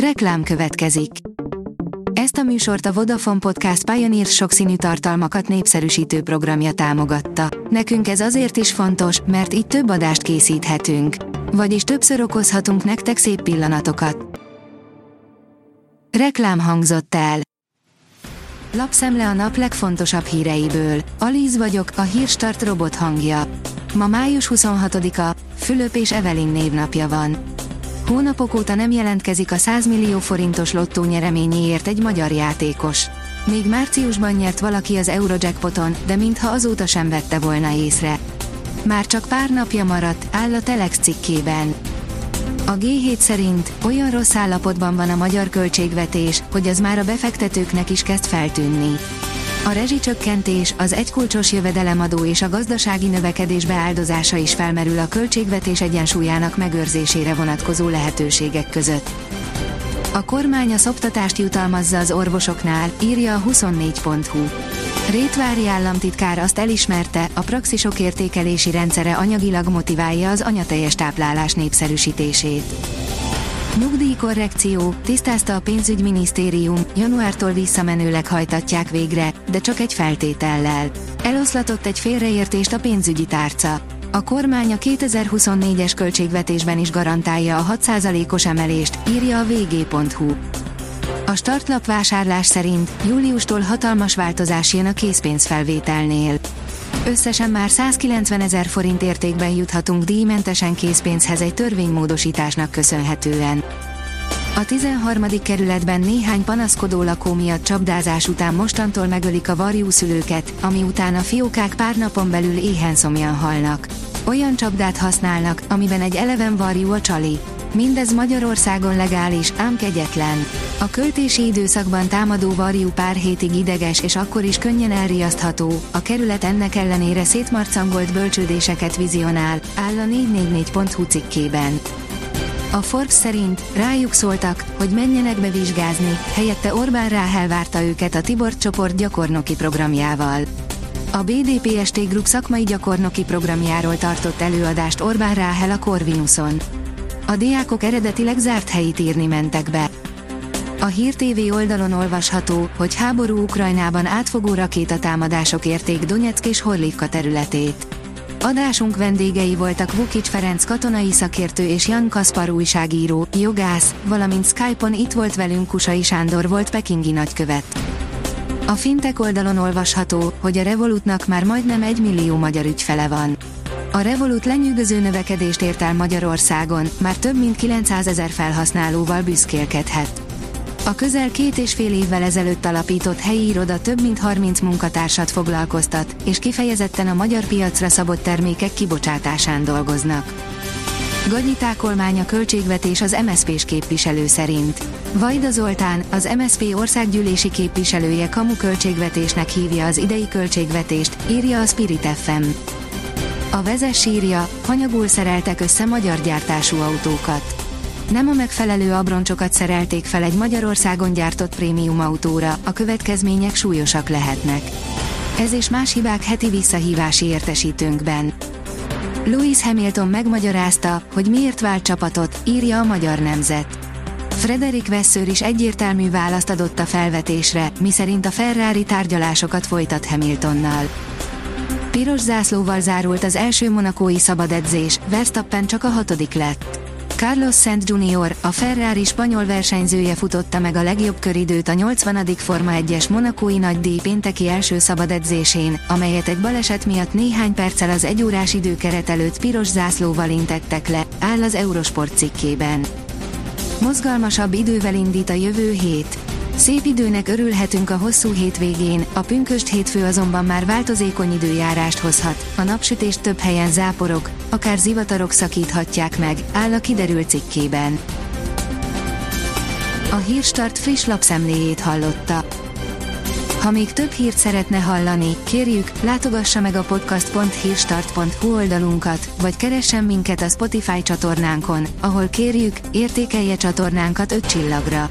Reklám következik. Ezt a műsort a Vodafone Podcast Pioneer sokszínű tartalmakat népszerűsítő programja támogatta. Nekünk ez azért is fontos, mert így több adást készíthetünk. Vagyis többször okozhatunk nektek szép pillanatokat. Reklám hangzott el. Lapszemle a nap legfontosabb híreiből. Alíz vagyok, a hírstart robot hangja. Ma május 26-a, Fülöp és Evelyn névnapja van. Hónapok óta nem jelentkezik a 100 millió forintos lottó nyereményéért egy magyar játékos. Még márciusban nyert valaki az Eurojackpoton, de mintha azóta sem vette volna észre. Már csak pár napja maradt, áll a Telex cikkében. A G7 szerint olyan rossz állapotban van a magyar költségvetés, hogy az már a befektetőknek is kezd feltűnni. A rezsicsökkentés, az egykulcsos jövedelemadó és a gazdasági növekedés beáldozása is felmerül a költségvetés egyensúlyának megőrzésére vonatkozó lehetőségek között. A kormány a szoptatást jutalmazza az orvosoknál, írja a 24.hu. Rétvári államtitkár azt elismerte, a praxisok értékelési rendszere anyagilag motiválja az anyateljes táplálás népszerűsítését. Nyugdíjkorrekció, tisztázta a pénzügyminisztérium, januártól visszamenőleg hajtatják végre, de csak egy feltétellel. Eloszlatott egy félreértést a pénzügyi tárca. A kormány a 2024-es költségvetésben is garantálja a 6%-os emelést, írja a vg.hu. A startlap vásárlás szerint júliustól hatalmas változás jön a készpénzfelvételnél. Összesen már 190 ezer forint értékben juthatunk díjmentesen készpénzhez egy törvénymódosításnak köszönhetően. A 13. kerületben néhány panaszkodó lakó miatt csapdázás után mostantól megölik a varjúszülőket, ami után a fiókák pár napon belül éhenszomjan halnak. Olyan csapdát használnak, amiben egy eleven varjú a csali. Mindez Magyarországon legális, ám kegyetlen. A költési időszakban támadó varjú pár hétig ideges és akkor is könnyen elriasztható, a kerület ennek ellenére szétmarcangolt bölcsődéseket vizionál, áll a 444.hu cikkében. A Forbes szerint rájuk szóltak, hogy menjenek be vizsgázni, helyette Orbán Ráhel várta őket a Tibor csoport gyakornoki programjával. A BDPST Group szakmai gyakornoki programjáról tartott előadást Orbán Ráhel a Corvinuson. A diákok eredetileg zárt helyit írni mentek be. A Hír TV oldalon olvasható, hogy háború Ukrajnában átfogó rakétatámadások érték Donetsk és Horlivka területét. Adásunk vendégei voltak Vukic Ferenc katonai szakértő és Jan Kaspar újságíró, jogász, valamint Skype-on itt volt velünk Kusai Sándor volt pekingi nagykövet. A Fintek oldalon olvasható, hogy a Revolutnak már majdnem egy millió magyar ügyfele van. A Revolut lenyűgöző növekedést ért el Magyarországon, már több mint 900 ezer felhasználóval büszkélkedhet. A közel két és fél évvel ezelőtt alapított helyi iroda több mint 30 munkatársat foglalkoztat, és kifejezetten a magyar piacra szabott termékek kibocsátásán dolgoznak. Gagyi tákolmány a költségvetés az MSZP-s képviselő szerint. Vajda Zoltán, az MSZP országgyűlési képviselője kamu költségvetésnek hívja az idei költségvetést, írja a Spirit FM. A vezes írja, hanyagul szereltek össze magyar gyártású autókat. Nem a megfelelő abroncsokat szerelték fel egy Magyarországon gyártott prémium autóra, a következmények súlyosak lehetnek. Ez és más hibák heti visszahívási értesítőnkben. Louis Hamilton megmagyarázta, hogy miért vált csapatot, írja a Magyar Nemzet. Frederik Vesszőr is egyértelmű választ adott a felvetésre, miszerint a Ferrari tárgyalásokat folytat Hamiltonnal. Piros zászlóval zárult az első monakói szabadedzés, Verstappen csak a hatodik lett. Carlos Sainz Jr., a Ferrari spanyol versenyzője futotta meg a legjobb köridőt a 80. Forma 1-es monakói díj pénteki első szabadedzésén, amelyet egy baleset miatt néhány perccel az egyórás időkeret előtt piros zászlóval intettek le, áll az Eurosport cikkében. Mozgalmasabb idővel indít a jövő hét. Szép időnek örülhetünk a hosszú hétvégén, a pünköst hétfő azonban már változékony időjárást hozhat, a napsütés több helyen záporok, akár zivatarok szakíthatják meg, áll a kiderült cikkében. A Hírstart friss lapszemléjét hallotta. Ha még több hírt szeretne hallani, kérjük, látogassa meg a podcast.hírstart.hu oldalunkat, vagy keressen minket a Spotify csatornánkon, ahol kérjük, értékelje csatornánkat 5 csillagra.